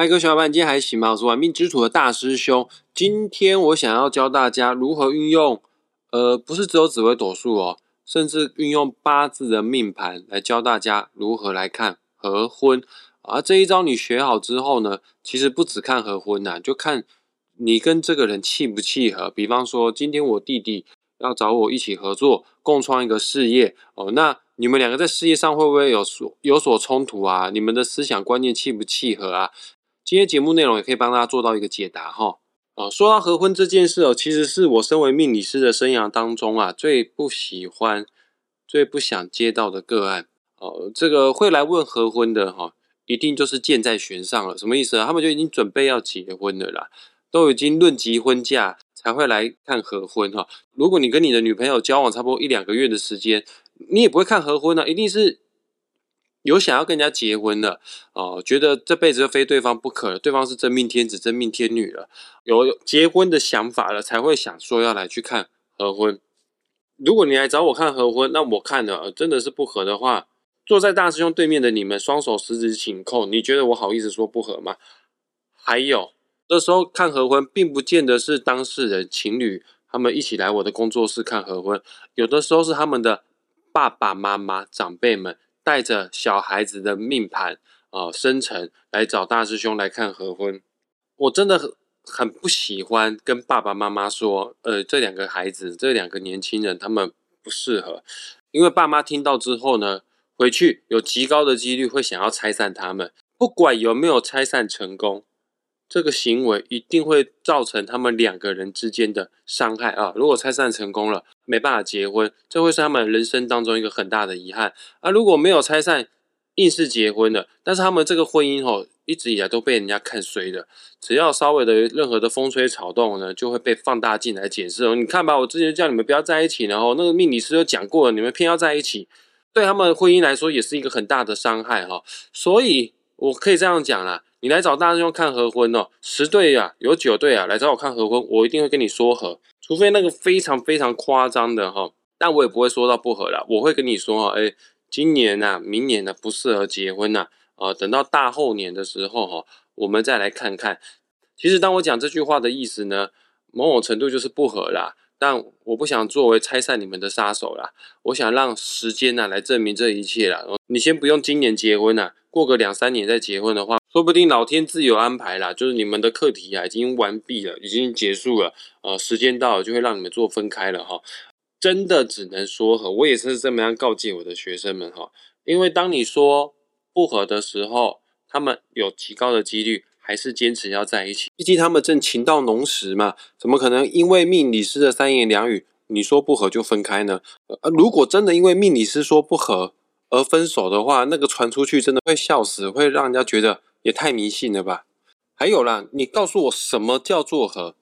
嗨，各位小伙伴，今天还行吗？我是玩命之徒的大师兄。今天我想要教大家如何运用，呃，不是只有紫微斗数哦，甚至运用八字的命盘来教大家如何来看合婚。而这一招你学好之后呢，其实不只看合婚呐，就看你跟这个人契不契合。比方说，今天我弟弟要找我一起合作，共创一个事业哦，那你们两个在事业上会不会有所有所冲突啊？你们的思想观念契不契合啊？今天节目内容也可以帮大家做到一个解答哈。啊，说到合婚这件事哦，其实是我身为命理师的生涯当中啊，最不喜欢、最不想接到的个案哦。这个会来问合婚的哈，一定就是箭在弦上了。什么意思啊？他们就已经准备要结婚了啦，都已经论及婚嫁才会来看合婚哈。如果你跟你的女朋友交往差不多一两个月的时间，你也不会看合婚啊，一定是。有想要跟人家结婚的哦，觉得这辈子就非对方不可了，对方是真命天子、真命天女了，有结婚的想法了，才会想说要来去看合婚。如果你来找我看合婚，那我看了真的是不合的话，坐在大师兄对面的你们双手十指紧扣，你觉得我好意思说不合吗？还有，这时候看合婚，并不见得是当事人情侣他们一起来我的工作室看合婚，有的时候是他们的爸爸妈妈长辈们。带着小孩子的命盘啊生辰来找大师兄来看合婚，我真的很很不喜欢跟爸爸妈妈说，呃，这两个孩子，这两个年轻人他们不适合，因为爸妈听到之后呢，回去有极高的几率会想要拆散他们，不管有没有拆散成功。这个行为一定会造成他们两个人之间的伤害啊！如果拆散成功了，没办法结婚，这会是他们人生当中一个很大的遗憾啊！如果没有拆散，硬是结婚了，但是他们这个婚姻哦，一直以来都被人家看衰的，只要稍微的任何的风吹草动呢，就会被放大镜来检视哦。你看吧，我之前叫你们不要在一起，然后那个命理师都讲过了，你们偏要在一起，对他们婚姻来说也是一个很大的伤害哈。所以我可以这样讲啦。你来找大师兄看合婚哦，十对呀，有九对啊，来找我看合婚，我一定会跟你说合，除非那个非常非常夸张的哈，但我也不会说到不合啦，我会跟你说哈，哎，今年呐，明年呢不适合结婚呐，啊，等到大后年的时候哈，我们再来看看。其实当我讲这句话的意思呢，某种程度就是不合啦，但我不想作为拆散你们的杀手啦，我想让时间呐来证明这一切啦。你先不用今年结婚呐，过个两三年再结婚的话。说不定老天自有安排啦，就是你们的课题啊已经完毕了，已经结束了，呃，时间到了就会让你们做分开了哈。真的只能说和，我也是这么样告诫我的学生们哈。因为当你说不合的时候，他们有极高的几率还是坚持要在一起，毕竟他们正情到浓时嘛，怎么可能因为命理师的三言两语，你说不合就分开呢？呃，如果真的因为命理师说不合而分手的话，那个传出去真的会笑死，会让人家觉得。也太迷信了吧！还有啦，你告诉我什么叫做合？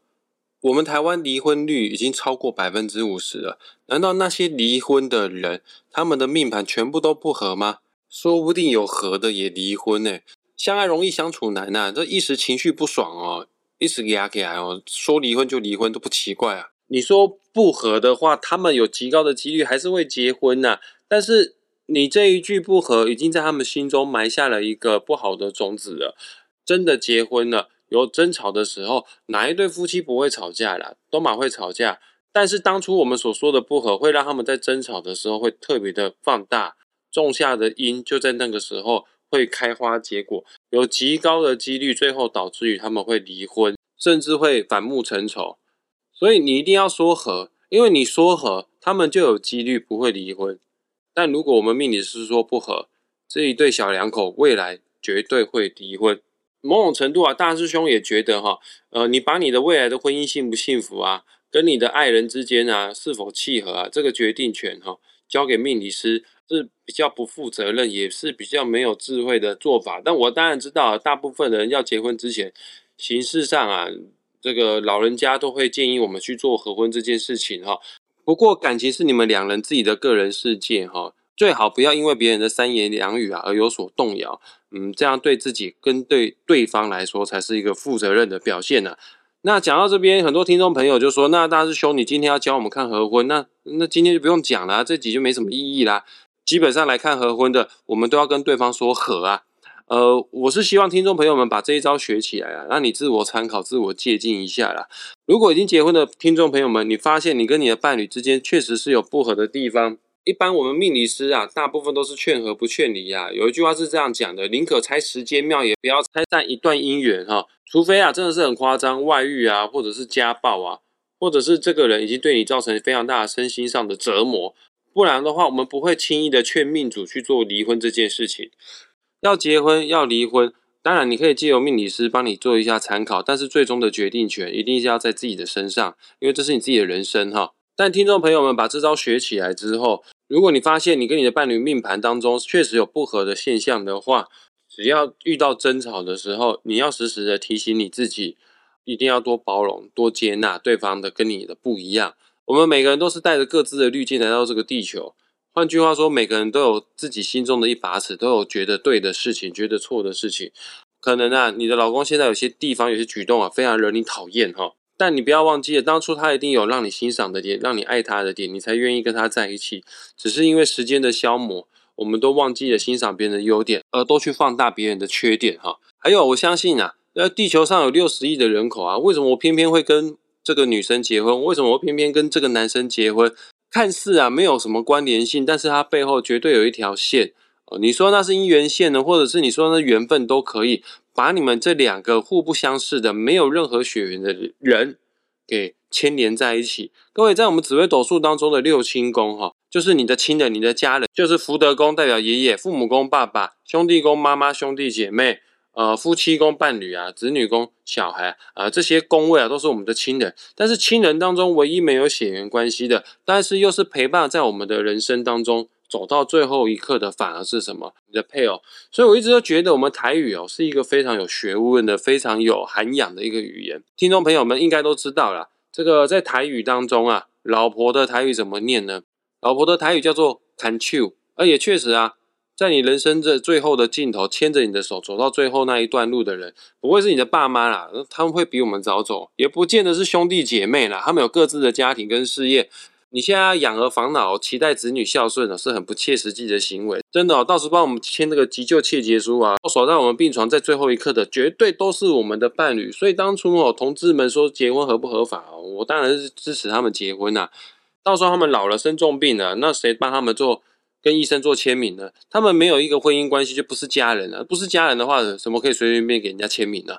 我们台湾离婚率已经超过百分之五十了，难道那些离婚的人，他们的命盘全部都不合吗？说不定有合的也离婚呢。相爱容易相处难呐，这一时情绪不爽哦，一时压起来哦，说离婚就离婚都不奇怪啊。你说不合的话，他们有极高的几率还是会结婚呐，但是。你这一句不和，已经在他们心中埋下了一个不好的种子了。真的结婚了，有争吵的时候，哪一对夫妻不会吵架啦？都马会吵架。但是当初我们所说的不和，会让他们在争吵的时候会特别的放大，种下的因就在那个时候会开花结果，有极高的几率最后导致于他们会离婚，甚至会反目成仇。所以你一定要说和，因为你说和，他们就有几率不会离婚。但如果我们命理师说不合，这一对小两口未来绝对会离婚。某种程度啊，大师兄也觉得哈，呃，你把你的未来的婚姻幸不幸福啊，跟你的爱人之间啊是否契合啊，这个决定权哈，交给命理师是比较不负责任，也是比较没有智慧的做法。但我当然知道，大部分人要结婚之前，形式上啊，这个老人家都会建议我们去做合婚这件事情哈。不过感情是你们两人自己的个人世界哈，最好不要因为别人的三言两语啊而有所动摇，嗯，这样对自己跟对对方来说才是一个负责任的表现呢。那讲到这边，很多听众朋友就说：“那大师兄，你今天要教我们看合婚，那那今天就不用讲了，这集就没什么意义啦。基本上来看合婚的，我们都要跟对方说合啊，呃，我是希望听众朋友们把这一招学起来啊，让你自我参考、自我借鉴一下啦。如果已经结婚的听众朋友们，你发现你跟你的伴侣之间确实是有不合的地方，一般我们命理师啊，大部分都是劝和不劝离啊。有一句话是这样讲的：宁可拆十间庙，也不要拆散一段姻缘哈。除非啊，真的是很夸张，外遇啊，或者是家暴啊，或者是这个人已经对你造成非常大的身心上的折磨，不然的话，我们不会轻易的劝命主去做离婚这件事情。要结婚要离婚，当然你可以借由命理师帮你做一下参考，但是最终的决定权一定是要在自己的身上，因为这是你自己的人生哈。但听众朋友们把这招学起来之后，如果你发现你跟你的伴侣命盘当中确实有不合的现象的话，只要遇到争吵的时候，你要时时的提醒你自己，一定要多包容、多接纳对方的跟你的不一样。我们每个人都是带着各自的滤镜来到这个地球。换句话说，每个人都有自己心中的一把尺，都有觉得对的事情，觉得错的事情。可能啊，你的老公现在有些地方、有些举动啊，非常惹你讨厌哈。但你不要忘记了，当初他一定有让你欣赏的点，让你爱他的点，你才愿意跟他在一起。只是因为时间的消磨，我们都忘记了欣赏别人的优点，而都去放大别人的缺点哈。还有，我相信啊，那地球上有六十亿的人口啊，为什么我偏偏会跟这个女生结婚？为什么我偏偏跟这个男生结婚？看似啊没有什么关联性，但是它背后绝对有一条线哦。你说那是姻缘线呢，或者是你说那缘分都可以把你们这两个互不相识的、没有任何血缘的人给牵连在一起。各位在我们紫微斗数当中的六亲宫哈，就是你的亲人、你的家人，就是福德宫代表爷爷、父母宫爸爸、兄弟宫妈妈、兄弟姐妹。呃，夫妻宫伴侣啊，子女宫小孩啊，这些宫位啊，都是我们的亲人。但是亲人当中唯一没有血缘关系的，但是又是陪伴在我们的人生当中走到最后一刻的，反而是什么？你的配偶。所以我一直都觉得我们台语哦，是一个非常有学问的、非常有涵养的一个语言。听众朋友们应该都知道了，这个在台语当中啊，老婆的台语怎么念呢？老婆的台语叫做 can you，而也确实啊。在你人生这最后的尽头，牵着你的手走到最后那一段路的人，不会是你的爸妈啦，他们会比我们早走，也不见得是兄弟姐妹啦，他们有各自的家庭跟事业。你现在养儿防老，期待子女孝顺呢，是很不切实际的行为。真的，哦，到时帮我们签那个急救切结书啊，守在我们病床在最后一刻的，绝对都是我们的伴侣。所以当初哦，同志们说结婚合不合法哦，我当然是支持他们结婚呐。到时候他们老了生重病了，那谁帮他们做？跟医生做签名呢，他们没有一个婚姻关系，就不是家人了。不是家人的话，怎么可以随随便便给人家签名呢？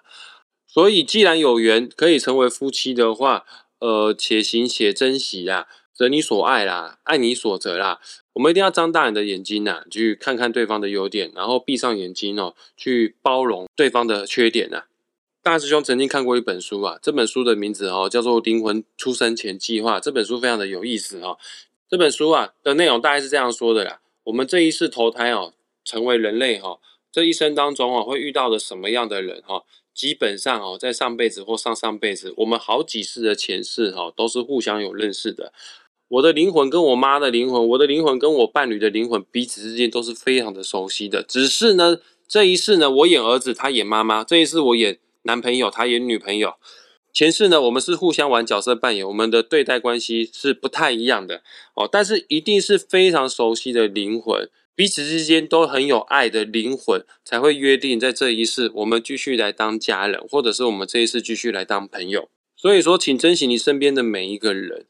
所以，既然有缘可以成为夫妻的话，呃，且行且珍惜啦，择你所爱啦，爱你所择啦。我们一定要张大你的眼睛呐，去看看对方的优点，然后闭上眼睛哦，去包容对方的缺点呐。大师兄曾经看过一本书啊，这本书的名字哦叫做《灵魂出生前计划》，这本书非常的有意思哦。这本书啊的内容大概是这样说的啦：我们这一世投胎哦，成为人类哈，这一生当中哦会遇到的什么样的人哈，基本上哦在上辈子或上上辈子，我们好几世的前世哈都是互相有认识的。我的灵魂跟我妈的灵魂，我的灵魂跟我伴侣的灵魂，彼此之间都是非常的熟悉的。只是呢，这一世呢，我演儿子，他演妈妈；这一世我演男朋友，他演女朋友。前世呢，我们是互相玩角色扮演，我们的对待关系是不太一样的哦。但是一定是非常熟悉的灵魂，彼此之间都很有爱的灵魂，才会约定在这一世我们继续来当家人，或者是我们这一世继续来当朋友。所以说，请珍惜你身边的每一个人。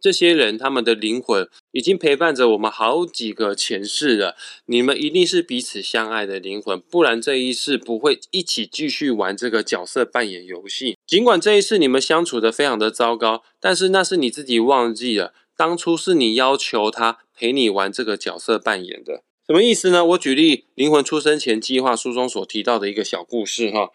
这些人，他们的灵魂已经陪伴着我们好几个前世了。你们一定是彼此相爱的灵魂，不然这一世不会一起继续玩这个角色扮演游戏。尽管这一世你们相处的非常的糟糕，但是那是你自己忘记了，当初是你要求他陪你玩这个角色扮演的。什么意思呢？我举例《灵魂出生前计划》书中所提到的一个小故事哈。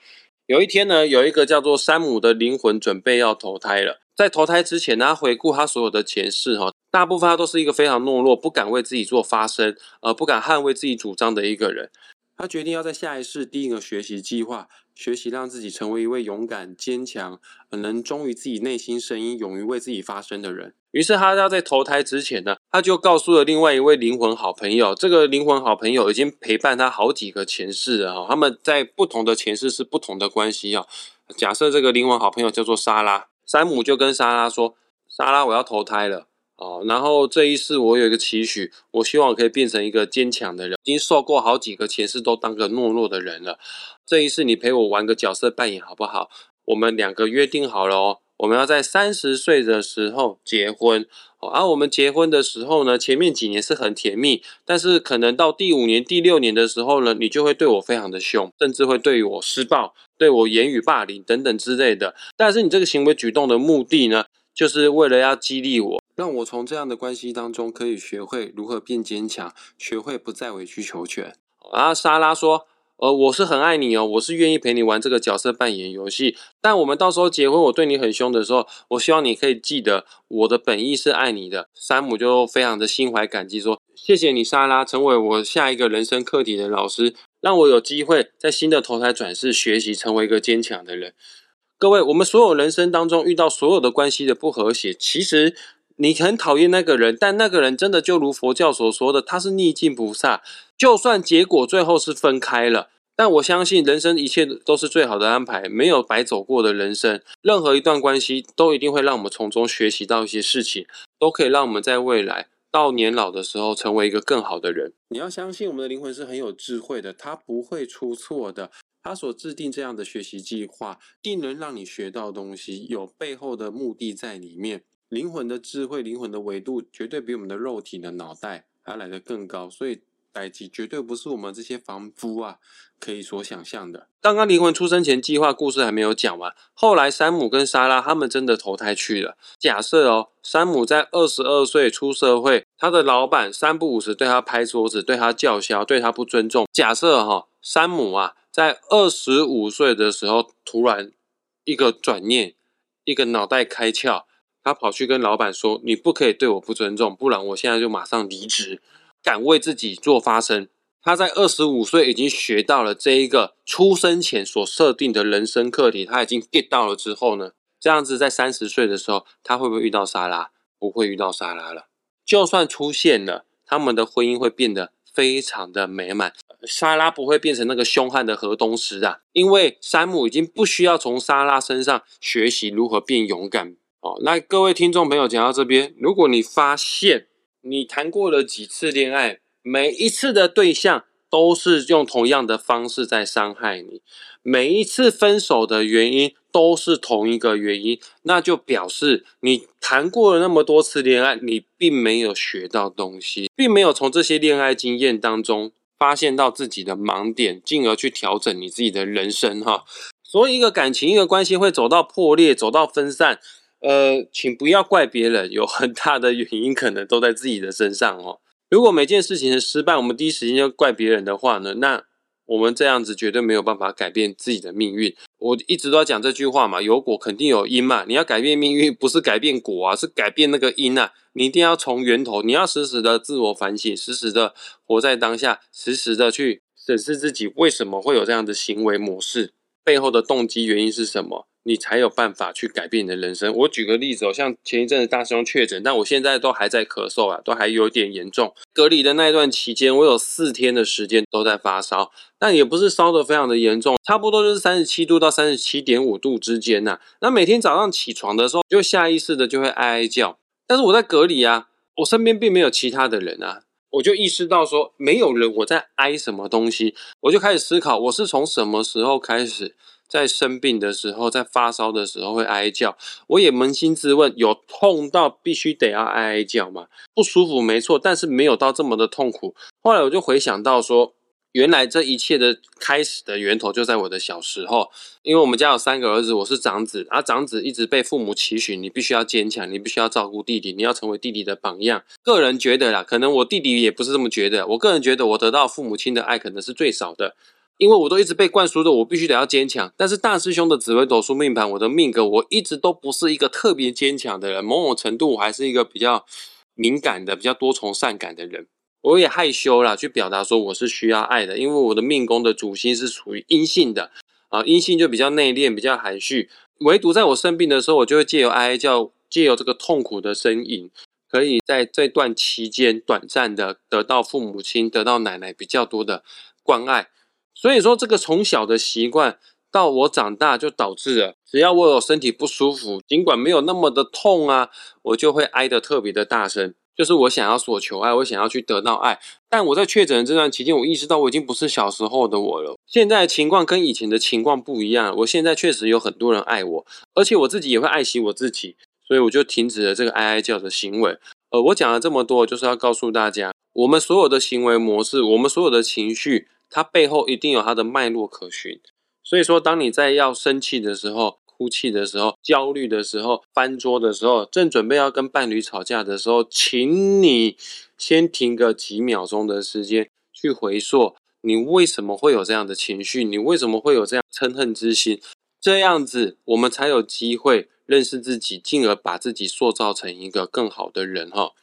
有一天呢，有一个叫做山姆的灵魂准备要投胎了。在投胎之前呢，他回顾他所有的前世哈，大部分他都是一个非常懦弱、不敢为自己做发声，呃，不敢捍卫自己主张的一个人。他决定要在下一世第一个学习计划，学习让自己成为一位勇敢、坚强、能忠于自己内心声音、勇于为自己发声的人。于是他要在投胎之前呢，他就告诉了另外一位灵魂好朋友，这个灵魂好朋友已经陪伴他好几个前世了哈，他们在不同的前世是不同的关系啊。假设这个灵魂好朋友叫做莎拉。山姆就跟莎拉说：“莎拉，我要投胎了，哦，然后这一世我有一个期许，我希望可以变成一个坚强的人。已经受过好几个前世都当个懦弱的人了，这一世你陪我玩个角色扮演好不好？我们两个约定好了哦，我们要在三十岁的时候结婚。而我们结婚的时候呢，前面几年是很甜蜜，但是可能到第五年、第六年的时候呢，你就会对我非常的凶，甚至会对我施暴，对我言语霸凌等等之类的。但是你这个行为举动的目的呢，就是为了要激励我，让我从这样的关系当中可以学会如何变坚强，学会不再委曲求全。然后莎拉说。呃，我是很爱你哦，我是愿意陪你玩这个角色扮演游戏。但我们到时候结婚，我对你很凶的时候，我希望你可以记得我的本意是爱你的。山姆就非常的心怀感激，说谢谢你，莎拉，成为我下一个人生课题的老师，让我有机会在新的投胎转世学习，成为一个坚强的人。各位，我们所有人生当中遇到所有的关系的不和谐，其实。你很讨厌那个人，但那个人真的就如佛教所说的，他是逆境菩萨。就算结果最后是分开了，但我相信人生一切都是最好的安排，没有白走过的人生。任何一段关系都一定会让我们从中学习到一些事情，都可以让我们在未来到年老的时候成为一个更好的人。你要相信我们的灵魂是很有智慧的，它不会出错的。它所制定这样的学习计划，定能让你学到东西，有背后的目的在里面。灵魂的智慧，灵魂的维度，绝对比我们的肉体的脑袋还来得更高，所以代际绝对不是我们这些凡夫啊可以所想象的。刚刚灵魂出生前计划故事还没有讲完，后来山姆跟莎拉他们真的投胎去了。假设哦，山姆在二十二岁出社会，他的老板三不五时对他拍桌子，对他叫嚣，对他不尊重。假设哈，山姆啊，在二十五岁的时候突然一个转念，一个脑袋开窍。他跑去跟老板说：“你不可以对我不尊重，不然我现在就马上离职，敢为自己做发声。”他在二十五岁已经学到了这一个出生前所设定的人生课题，他已经 get 到了之后呢，这样子在三十岁的时候，他会不会遇到莎拉？不会遇到莎拉了。就算出现了，他们的婚姻会变得非常的美满。莎拉不会变成那个凶悍的河东狮啊，因为山姆已经不需要从莎拉身上学习如何变勇敢。哦，那各位听众朋友讲到这边，如果你发现你谈过了几次恋爱，每一次的对象都是用同样的方式在伤害你，每一次分手的原因都是同一个原因，那就表示你谈过了那么多次恋爱，你并没有学到东西，并没有从这些恋爱经验当中发现到自己的盲点，进而去调整你自己的人生哈。所以，一个感情、一个关系会走到破裂，走到分散。呃，请不要怪别人，有很大的原因可能都在自己的身上哦。如果每件事情的失败，我们第一时间就怪别人的话呢，那我们这样子绝对没有办法改变自己的命运。我一直都要讲这句话嘛，有果肯定有因嘛。你要改变命运，不是改变果啊，是改变那个因啊。你一定要从源头，你要时时的自我反省，时时的活在当下，时时的去审视自己为什么会有这样的行为模式，背后的动机原因是什么。你才有办法去改变你的人生。我举个例子哦，像前一阵子大师兄确诊，但我现在都还在咳嗽啊，都还有点严重。隔离的那一段期间，我有四天的时间都在发烧，但也不是烧的非常的严重，差不多就是三十七度到三十七点五度之间呐。那每天早上起床的时候，就下意识的就会哀哀叫。但是我在隔离啊，我身边并没有其他的人啊，我就意识到说，没有人我在哀什么东西，我就开始思考，我是从什么时候开始。在生病的时候，在发烧的时候会哀叫，我也扪心自问，有痛到必须得要哀哀叫吗？不舒服没错，但是没有到这么的痛苦。后来我就回想到说，原来这一切的开始的源头就在我的小时候，因为我们家有三个儿子，我是长子，而长子一直被父母期许，你必须要坚强，你必须要照顾弟弟，你要成为弟弟的榜样。个人觉得啦，可能我弟弟也不是这么觉得，我个人觉得我得到父母亲的爱可能是最少的。因为我都一直被灌输的，我必须得要坚强。但是大师兄的紫微斗数命盘，我的命格，我一直都不是一个特别坚强的人。某种程度，我还是一个比较敏感的、比较多愁善感的人。我也害羞啦，去表达说我是需要爱的。因为我的命宫的主星是属于阴性的啊，阴性就比较内敛、比较含蓄。唯独在我生病的时候，我就会借由哀叫，借由这个痛苦的呻吟，可以在这段期间短暂的得到父母亲、得到奶奶比较多的关爱。所以说，这个从小的习惯到我长大就导致了，只要我有身体不舒服，尽管没有那么的痛啊，我就会哀得特别的大声。就是我想要所求爱，我想要去得到爱。但我在确诊的这段期间，我意识到我已经不是小时候的我了。现在的情况跟以前的情况不一样。我现在确实有很多人爱我，而且我自己也会爱惜我自己，所以我就停止了这个哀哀叫的行为。呃，我讲了这么多，就是要告诉大家，我们所有的行为模式，我们所有的情绪，它背后一定有它的脉络可循。所以说，当你在要生气的时候，哭泣的时候，焦虑的时候，翻桌的时候，正准备要跟伴侣吵架的时候，请你先停个几秒钟的时间，去回溯你为什么会有这样的情绪，你为什么会有这样嗔恨之心，这样子我们才有机会认识自己，进而把自己塑造成一个更好的人哈。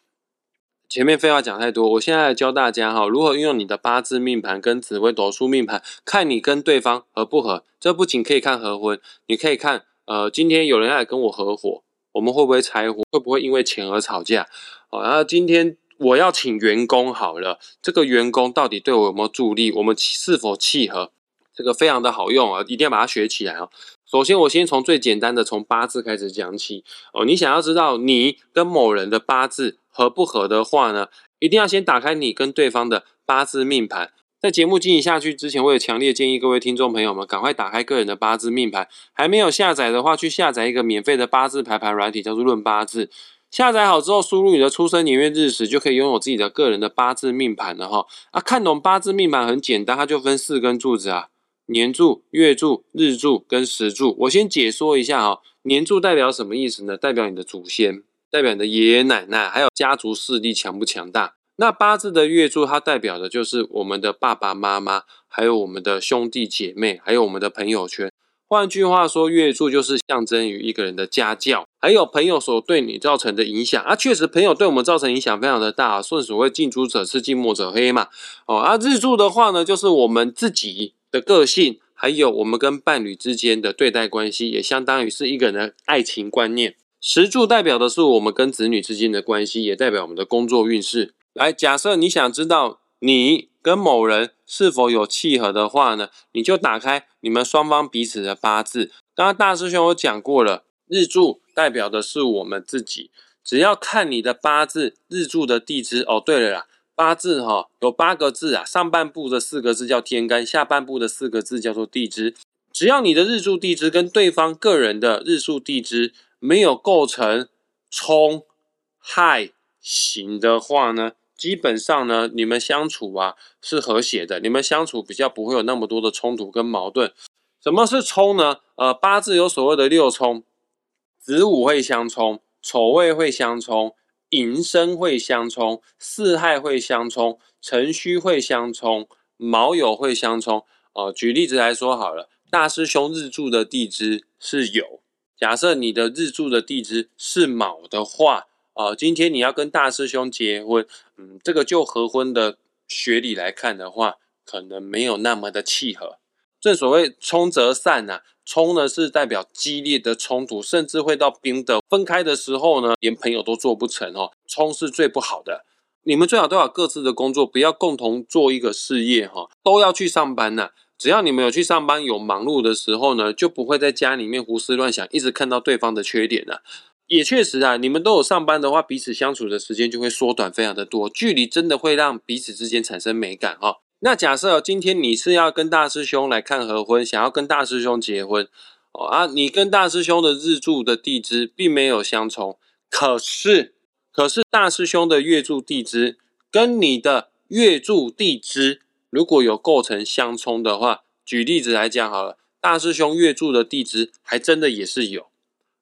前面废话讲太多，我现在教大家哈，如何运用你的八字命盘跟紫微斗数命盘，看你跟对方合不合。这不仅可以看合婚，你可以看，呃，今天有人来跟我合伙，我们会不会拆伙？会不会因为钱而吵架？哦，然后今天我要请员工好了，这个员工到底对我有没有助力？我们是否契合？这个非常的好用啊，一定要把它学起来哦。首先，我先从最简单的，从八字开始讲起哦。你想要知道你跟某人的八字合不合的话呢，一定要先打开你跟对方的八字命盘。在节目进行下去之前，我也强烈建议各位听众朋友们赶快打开个人的八字命盘。还没有下载的话，去下载一个免费的八字排盘软体，叫做论八字。下载好之后，输入你的出生年月日时，就可以拥有自己的个人的八字命盘了哈。啊，看懂八字命盘很简单，它就分四根柱子啊。年柱、月柱、日柱跟时柱，我先解说一下哈。年柱代表什么意思呢？代表你的祖先，代表你的爷爷奶奶，还有家族势力强不强大。那八字的月柱，它代表的就是我们的爸爸妈妈，还有我们的兄弟姐妹，还有我们的朋友圈。换句话说，月柱就是象征于一个人的家教，还有朋友所对你造成的影响啊。确实，朋友对我们造成影响非常的大。顺所谓近朱者赤，近墨者黑嘛。哦，啊，日柱的话呢，就是我们自己。的个性，还有我们跟伴侣之间的对待关系，也相当于是一个人的爱情观念。石柱代表的是我们跟子女之间的关系，也代表我们的工作运势。来，假设你想知道你跟某人是否有契合的话呢，你就打开你们双方彼此的八字。刚刚大师兄有讲过了，日柱代表的是我们自己，只要看你的八字日柱的地支。哦，对了啦。八字哈有八个字啊，上半部的四个字叫天干，下半部的四个字叫做地支。只要你的日柱地支跟对方个人的日柱地支没有构成冲害型的话呢，基本上呢你们相处啊是和谐的，你们相处比较不会有那么多的冲突跟矛盾。什么是冲呢？呃，八字有所谓的六冲，子午会相冲，丑未会相冲。寅申会相冲，巳亥会相冲，辰戌会相冲，卯酉会相冲。哦，举例子来说好了，大师兄日柱的地支是酉，假设你的日柱的地支是卯的话，啊，今天你要跟大师兄结婚，嗯，这个就合婚的学理来看的话，可能没有那么的契合。正所谓冲则散呐。冲呢是代表激烈的冲突，甚至会到冰的分开的时候呢，连朋友都做不成哦。冲是最不好的，你们最好都有各自的工作，不要共同做一个事业哈，都要去上班呐。只要你们有去上班，有忙碌的时候呢，就不会在家里面胡思乱想，一直看到对方的缺点了。也确实啊，你们都有上班的话，彼此相处的时间就会缩短非常的多，距离真的会让彼此之间产生美感哈。那假设今天你是要跟大师兄来看合婚，想要跟大师兄结婚哦啊，你跟大师兄的日柱的地支并没有相冲，可是可是大师兄的月柱地支跟你的月柱地支如果有构成相冲的话，举例子来讲好了，大师兄月柱的地支还真的也是有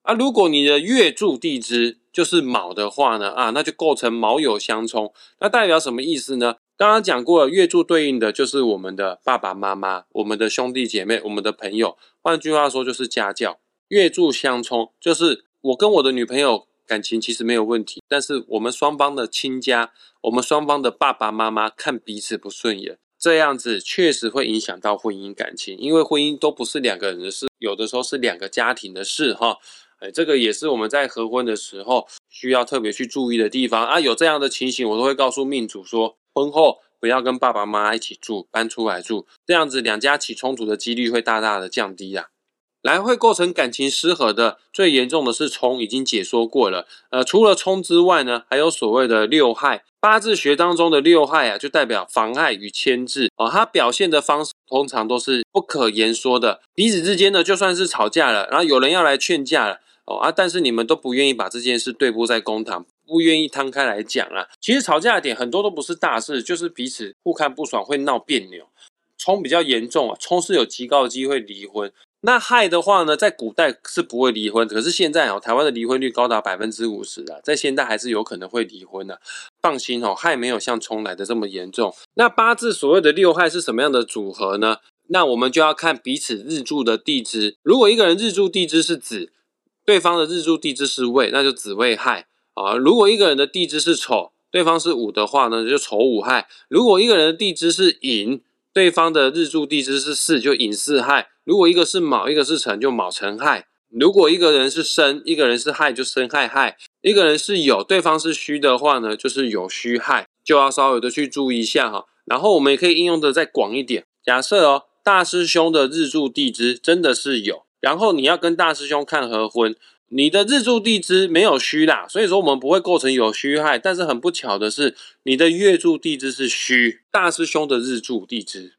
啊。如果你的月柱地支就是卯的话呢啊，那就构成卯酉相冲，那代表什么意思呢？刚刚讲过了，月柱对应的就是我们的爸爸妈妈、我们的兄弟姐妹、我们的朋友。换句话说，就是家教。月柱相冲，就是我跟我的女朋友感情其实没有问题，但是我们双方的亲家、我们双方的爸爸妈妈看彼此不顺眼，这样子确实会影响到婚姻感情。因为婚姻都不是两个人的事，有的时候是两个家庭的事，哈。哎，这个也是我们在合婚的时候需要特别去注意的地方啊。有这样的情形，我都会告诉命主说。婚后不要跟爸爸妈妈一起住，搬出来住，这样子两家起冲突的几率会大大的降低啊。来会构成感情失和的最严重的是冲，已经解说过了。呃，除了冲之外呢，还有所谓的六害。八字学当中的六害啊，就代表妨碍与牵制哦。它表现的方式通常都是不可言说的。彼此之间呢，就算是吵架了，然后有人要来劝架了哦啊，但是你们都不愿意把这件事对簿在公堂，不愿意摊开来讲啊。其实吵架的点很多都不是大事，就是彼此互看不爽，会闹别扭。冲比较严重啊，冲是有极高的机会离婚。那害的话呢，在古代是不会离婚，可是现在哦，台湾的离婚率高达百分之五十啊，在现在还是有可能会离婚的。放心哦，害没有像冲来的这么严重。那八字所谓的六害是什么样的组合呢？那我们就要看彼此日柱的地支。如果一个人日柱地支是子，对方的日柱地支是未，那就子未害啊。如果一个人的地支是丑，对方是午的话呢，就丑午害。如果一个人的地支是寅，对方的日柱地支是巳，就寅巳害。如果一个是卯，一个是辰，就卯辰害；如果一个人是申，一个人是亥，就申亥亥；一个人是酉，对方是戌的话呢，就是酉戌害，就要稍微的去注意一下哈。然后我们也可以应用的再广一点，假设哦，大师兄的日柱地支真的是有，然后你要跟大师兄看合婚，你的日柱地支没有戌啦，所以说我们不会构成有戌害。但是很不巧的是，你的月柱地支是戌，大师兄的日柱地支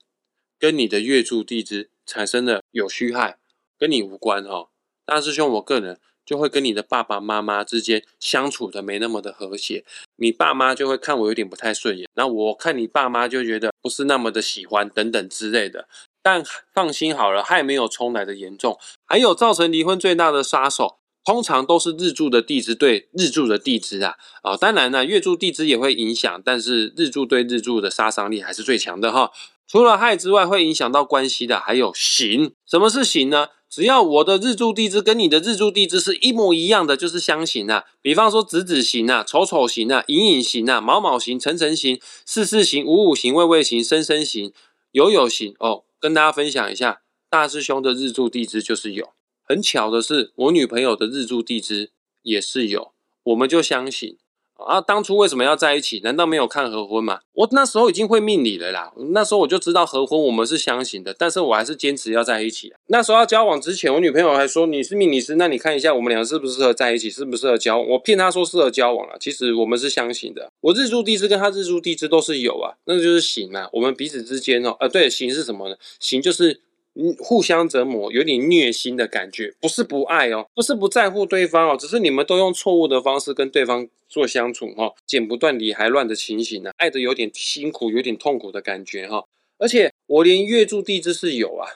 跟你的月柱地支。产生的有虚害，跟你无关哈。大师兄，我个人就会跟你的爸爸妈妈之间相处的没那么的和谐，你爸妈就会看我有点不太顺眼，那我看你爸妈就觉得不是那么的喜欢等等之类的。但放心好了，害没有冲来的严重。还有造成离婚最大的杀手，通常都是日柱的地支对日柱的地支啊。啊，当然呢，月柱地支也会影响，但是日柱对日柱的杀伤力还是最强的哈。除了害之外，会影响到关系的还有刑。什么是刑呢？只要我的日柱地支跟你的日柱地支是一模一样的，就是相刑啊。比方说子子刑啊、丑丑刑啊、寅寅刑啊、卯卯刑、辰辰刑、巳巳刑、午午刑、未未刑、申申刑、酉酉刑。哦，跟大家分享一下，大师兄的日柱地支就是有。很巧的是，我女朋友的日柱地支也是有，我们就相刑。啊，当初为什么要在一起？难道没有看合婚吗？我那时候已经会命理了啦，那时候我就知道合婚我们是相信的，但是我还是坚持要在一起。那时候要交往之前，我女朋友还说你是命理师，那你看一下我们两个适不适合在一起，适不适合交往？我骗她说适合交往了，其实我们是相信的。我日柱地支跟她日柱地支都是有啊，那就是行啊。我们彼此之间哦，呃，对，行是什么呢？行就是。嗯，互相折磨，有点虐心的感觉，不是不爱哦，不是不在乎对方哦，只是你们都用错误的方式跟对方做相处哈，剪不断理还乱的情形呢，爱的有点辛苦，有点痛苦的感觉哈。而且我连月柱地支是有啊，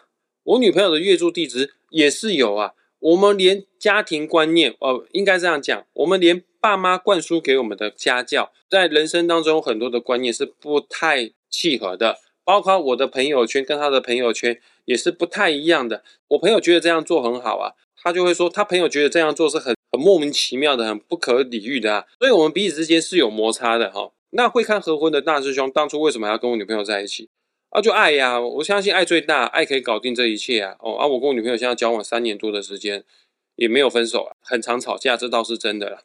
我女朋友的月柱地支也是有啊，我们连家庭观念哦，应该这样讲，我们连爸妈灌输给我们的家教，在人生当中很多的观念是不太契合的。包括我的朋友圈跟他的朋友圈也是不太一样的。我朋友觉得这样做很好啊，他就会说他朋友觉得这样做是很很莫名其妙的、很不可理喻的啊。所以，我们彼此之间是有摩擦的哈。那会看合婚的大师兄当初为什么要跟我女朋友在一起啊？就爱呀，我相信爱最大，爱可以搞定这一切啊。哦啊，我跟我女朋友现在交往三年多的时间，也没有分手啊，很常吵架，这倒是真的。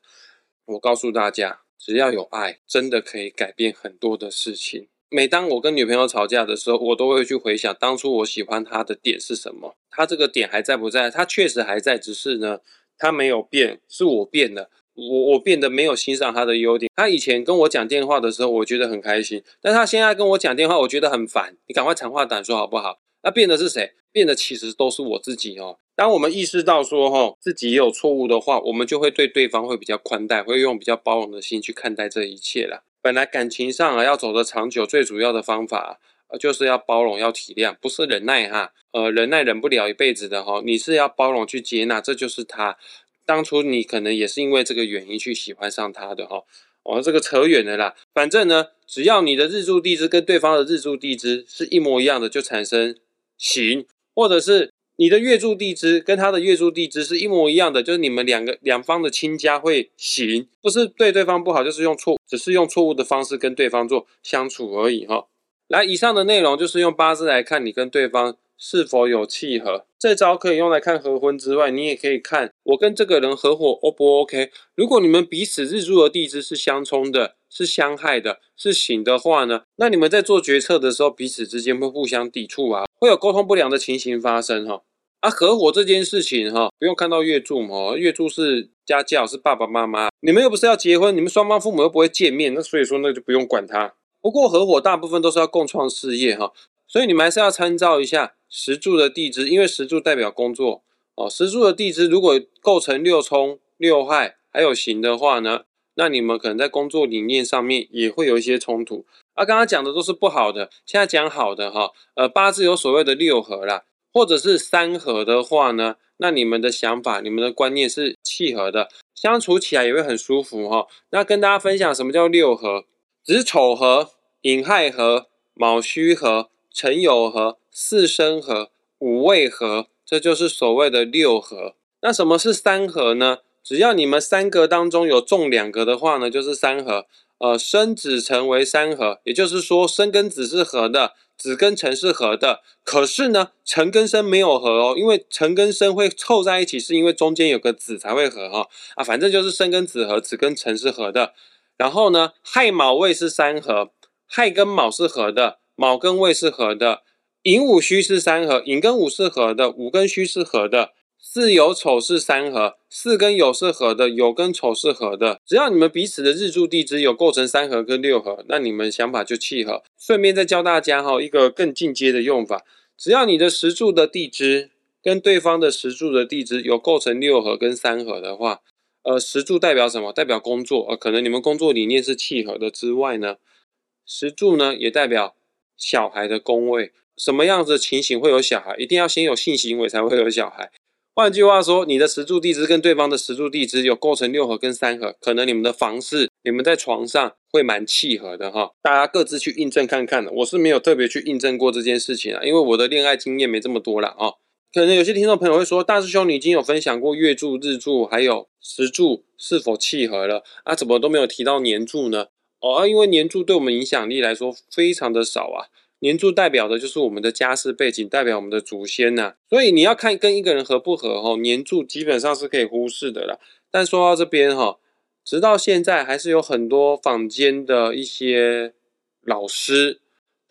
我告诉大家，只要有爱，真的可以改变很多的事情。每当我跟女朋友吵架的时候，我都会去回想当初我喜欢她的点是什么。她这个点还在不在？她确实还在，只是呢，她没有变，是我变了。我我变得没有欣赏她的优点。她以前跟我讲电话的时候，我觉得很开心，但她现在跟我讲电话，我觉得很烦。你赶快长话短说好不好？那变的是谁？变的其实都是我自己哦。当我们意识到说哈自己也有错误的话，我们就会对对方会比较宽待，会用比较包容的心去看待这一切了。本来感情上啊要走得长久，最主要的方法呃就是要包容，要体谅，不是忍耐哈。呃，忍耐忍不了一辈子的哈，你是要包容去接纳，这就是他当初你可能也是因为这个原因去喜欢上他的哈。哦，这个扯远了啦。反正呢，只要你的日柱地支跟对方的日柱地支是一模一样的，就产生行，或者是。你的月柱地支跟他的月柱地支是一模一样的，就是你们两个两方的亲家会行，不是对对方不好，就是用错，只是用错误的方式跟对方做相处而已哈。来，以上的内容就是用八字来看你跟对方是否有契合，这招可以用来看合婚之外，你也可以看我跟这个人合伙 O 不 OK。如果你们彼此日柱的地支是相冲的，是相害的，是刑的话呢，那你们在做决策的时候，彼此之间会互相抵触啊，会有沟通不良的情形发生哈。啊，合伙这件事情哈，不用看到月柱嘛，月柱是家教，是爸爸妈妈，你们又不是要结婚，你们双方父母又不会见面，那所以说那就不用管他。不过合伙大部分都是要共创事业哈，所以你们还是要参照一下石柱的地支，因为石柱代表工作哦。石柱的地支如果构成六冲六害还有刑的话呢，那你们可能在工作理念上面也会有一些冲突。啊，刚刚讲的都是不好的，现在讲好的哈。呃，八字有所谓的六合啦，或者是三合的话呢，那你们的想法、你们的观念是契合的，相处起来也会很舒服哈。那跟大家分享什么叫六合。子丑合、寅亥合、卯戌合、辰酉合、巳申合、午未合，这就是所谓的六合。那什么是三合呢？只要你们三个当中有中两个的话呢，就是三合。呃，申子辰为三合，也就是说申跟子是合的，子跟辰是合的。可是呢，辰跟申没有合哦，因为辰跟申会凑在一起，是因为中间有个子才会合哈。啊，反正就是申跟子合，子跟辰是合的。然后呢，亥卯未是三合，亥跟卯是合的，卯跟未是合的，寅午戌是三合，寅跟午是合的，午跟戌是合的，巳酉丑是三合，巳跟酉是合的，酉跟丑是合的。只要你们彼此的日柱地支有构成三合跟六合，那你们想法就契合。顺便再教大家哈一个更进阶的用法，只要你的石柱的地支跟对方的石柱的地支有构成六合跟三合的话。呃，石柱代表什么？代表工作。呃，可能你们工作理念是契合的之外呢，石柱呢也代表小孩的宫位。什么样子的情形会有小孩？一定要先有性行为才会有小孩。换句话说，你的石柱地支跟对方的石柱地支有构成六合跟三合，可能你们的房事、你们在床上会蛮契合的哈。大家各自去印证看看。我是没有特别去印证过这件事情啊，因为我的恋爱经验没这么多了啊。可能有些听众朋友会说，大师兄，你已经有分享过月柱、日柱还有时柱是否契合了啊？怎么都没有提到年柱呢？哦，因为年柱对我们影响力来说非常的少啊。年柱代表的就是我们的家世背景，代表我们的祖先呐。所以你要看跟一个人合不合哈，年柱基本上是可以忽视的啦。但说到这边哈，直到现在还是有很多坊间的一些老师。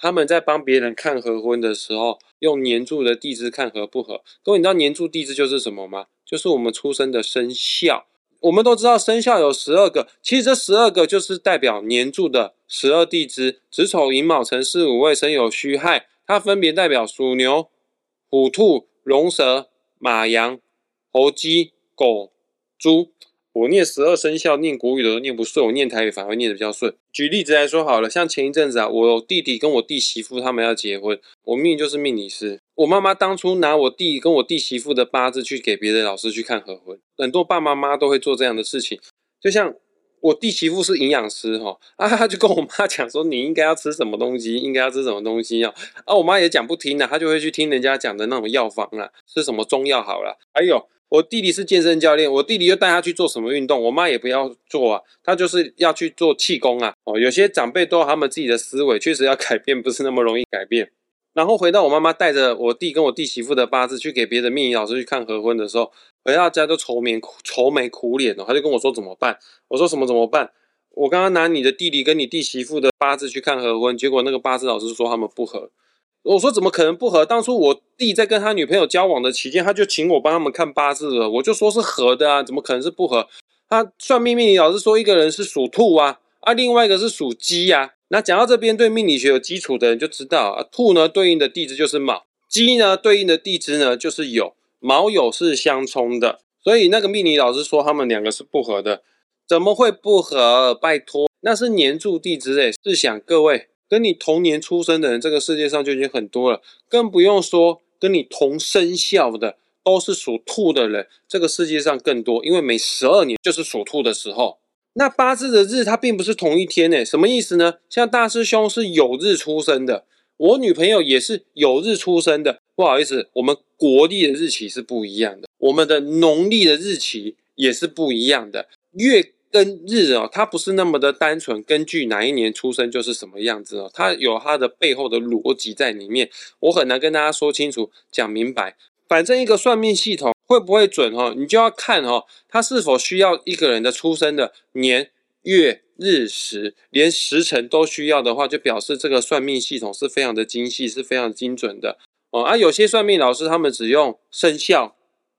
他们在帮别人看合婚的时候，用年柱的地支看合不合。各位，你知道年柱地支就是什么吗？就是我们出生的生肖。我们都知道生肖有十二个，其实这十二个就是代表年柱的十二地支：子丑寅卯辰巳午未申酉戌亥。它分别代表属牛、虎、兔、龙、蛇、马、羊、猴、鸡、狗、猪。我念十二生肖，念国语的都念不顺，我念台语反而念的比较顺。举例子来说好了，像前一阵子啊，我弟弟跟我弟媳妇他们要结婚，我命就是命理师。我妈妈当初拿我弟跟我弟媳妇的八字去给别的老师去看合婚，很多爸爸妈妈都会做这样的事情。就像我弟媳妇是营养师哈，啊，他就跟我妈讲说，你应该要吃什么东西，应该要吃什么东西啊，啊，我妈也讲不听的，她就会去听人家讲的那种药方啊，吃什么中药好了，还有。我弟弟是健身教练，我弟弟又带他去做什么运动，我妈也不要做啊，他就是要去做气功啊。哦，有些长辈都有他们自己的思维，确实要改变不是那么容易改变。然后回到我妈妈带着我弟跟我弟媳妇的八字去给别的命理老师去看合婚的时候，回到家都愁眉愁眉苦脸哦，他就跟我说怎么办？我说什么怎么办？我刚刚拿你的弟弟跟你弟媳妇的八字去看合婚，结果那个八字老师说他们不合。我说怎么可能不合？当初我弟在跟他女朋友交往的期间，他就请我帮他们看八字了。我就说是合的啊，怎么可能是不合？他算命命理老师说一个人是属兔啊，啊，另外一个是属鸡呀。那讲到这边，对命理学有基础的人就知道啊，兔呢对应的地支就是卯，鸡呢对应的地支呢就是酉，卯酉是相冲的。所以那个命理老师说他们两个是不合的，怎么会不合？拜托，那是年柱地支诶。试想各位。跟你同年出生的人，这个世界上就已经很多了，更不用说跟你同生肖的，都是属兔的人，这个世界上更多。因为每十二年就是属兔的时候，那八字的日它并不是同一天诶，什么意思呢？像大师兄是有日出生的，我女朋友也是有日出生的。不好意思，我们国历的日期是不一样的，我们的农历的日期也是不一样的，月。跟日哦，它不是那么的单纯，根据哪一年出生就是什么样子哦，它有它的背后的逻辑在里面，我很难跟大家说清楚、讲明白。反正一个算命系统会不会准哦，你就要看哦，它是否需要一个人的出生的年月日时，连时辰都需要的话，就表示这个算命系统是非常的精细，是非常精准的哦。而有些算命老师他们只用生肖，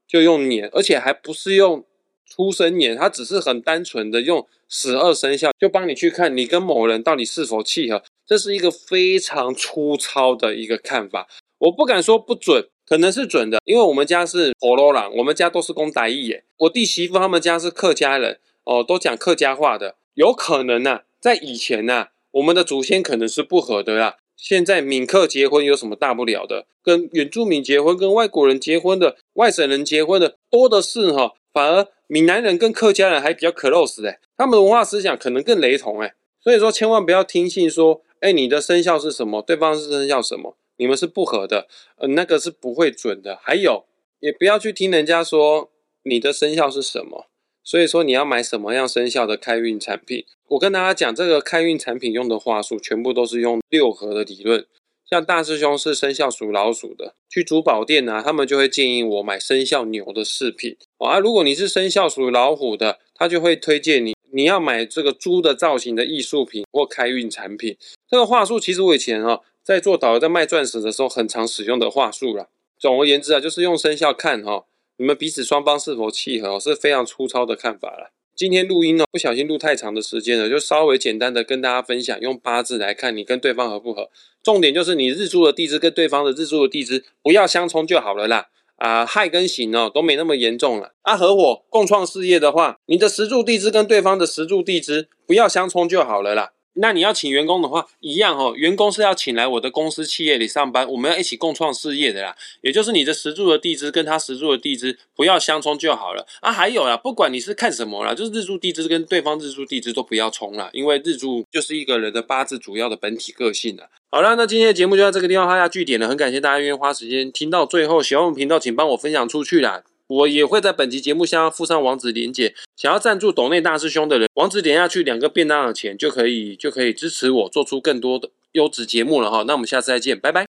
就用年，而且还不是用出生年，他只是很单纯的用十二生肖，就帮你去看你跟某人到底是否契合。这是一个非常粗糙的一个看法，我不敢说不准。可能是准的，因为我们家是婆罗郎，我们家都是公仔义耶。我弟媳妇他们家是客家人哦，都讲客家话的。有可能呐，在以前呐，我们的祖先可能是不合的啦。现在闽客结婚有什么大不了的？跟原住民结婚、跟外国人结婚的、外省人结婚的多的是哈。反而闽南人跟客家人还比较 close 哎，他们的文化思想可能更雷同哎。所以说，千万不要听信说，哎，你的生肖是什么？对方是生肖什么？你们是不合的，呃，那个是不会准的。还有，也不要去听人家说你的生肖是什么。所以说你要买什么样生肖的开运产品？我跟大家讲，这个开运产品用的话术，全部都是用六合的理论。像大师兄是生肖属老鼠的，去珠宝店呢，他们就会建议我买生肖牛的饰品。啊，如果你是生肖属老虎的，他就会推荐你，你要买这个猪的造型的艺术品或开运产品。这个话术其实我以前啊。在做导游在卖钻石的时候，很常使用的话术了。总而言之啊，就是用生肖看哈，你们彼此双方是否契合，是非常粗糙的看法了。今天录音呢，不小心录太长的时间了，就稍微简单的跟大家分享，用八字来看你跟对方合不合。重点就是你日柱的地支跟对方的日柱的地支不要相冲就好了啦。啊，亥跟刑哦都没那么严重了。啊，合伙共创事业的话，你的十柱地支跟对方的十柱地支不要相冲就好了啦。那你要请员工的话，一样哦。员工是要请来我的公司企业里上班，我们要一起共创事业的啦。也就是你的十柱的地支跟他十柱的地支不要相冲就好了啊。还有啦，不管你是看什么啦，就是日柱地支跟对方日柱地支都不要冲啦，因为日柱就是一个人的八字主要的本体个性了。好了，那今天的节目就到这个地方画下句点了。很感谢大家愿意花时间听到最后，喜欢我们频道请帮我分享出去啦。我也会在本集节目下方附上网址链接，想要赞助斗内大师兄的人，网址点下去，两个便当的钱就可以就可以支持我做出更多的优质节目了哈。那我们下次再见，拜拜。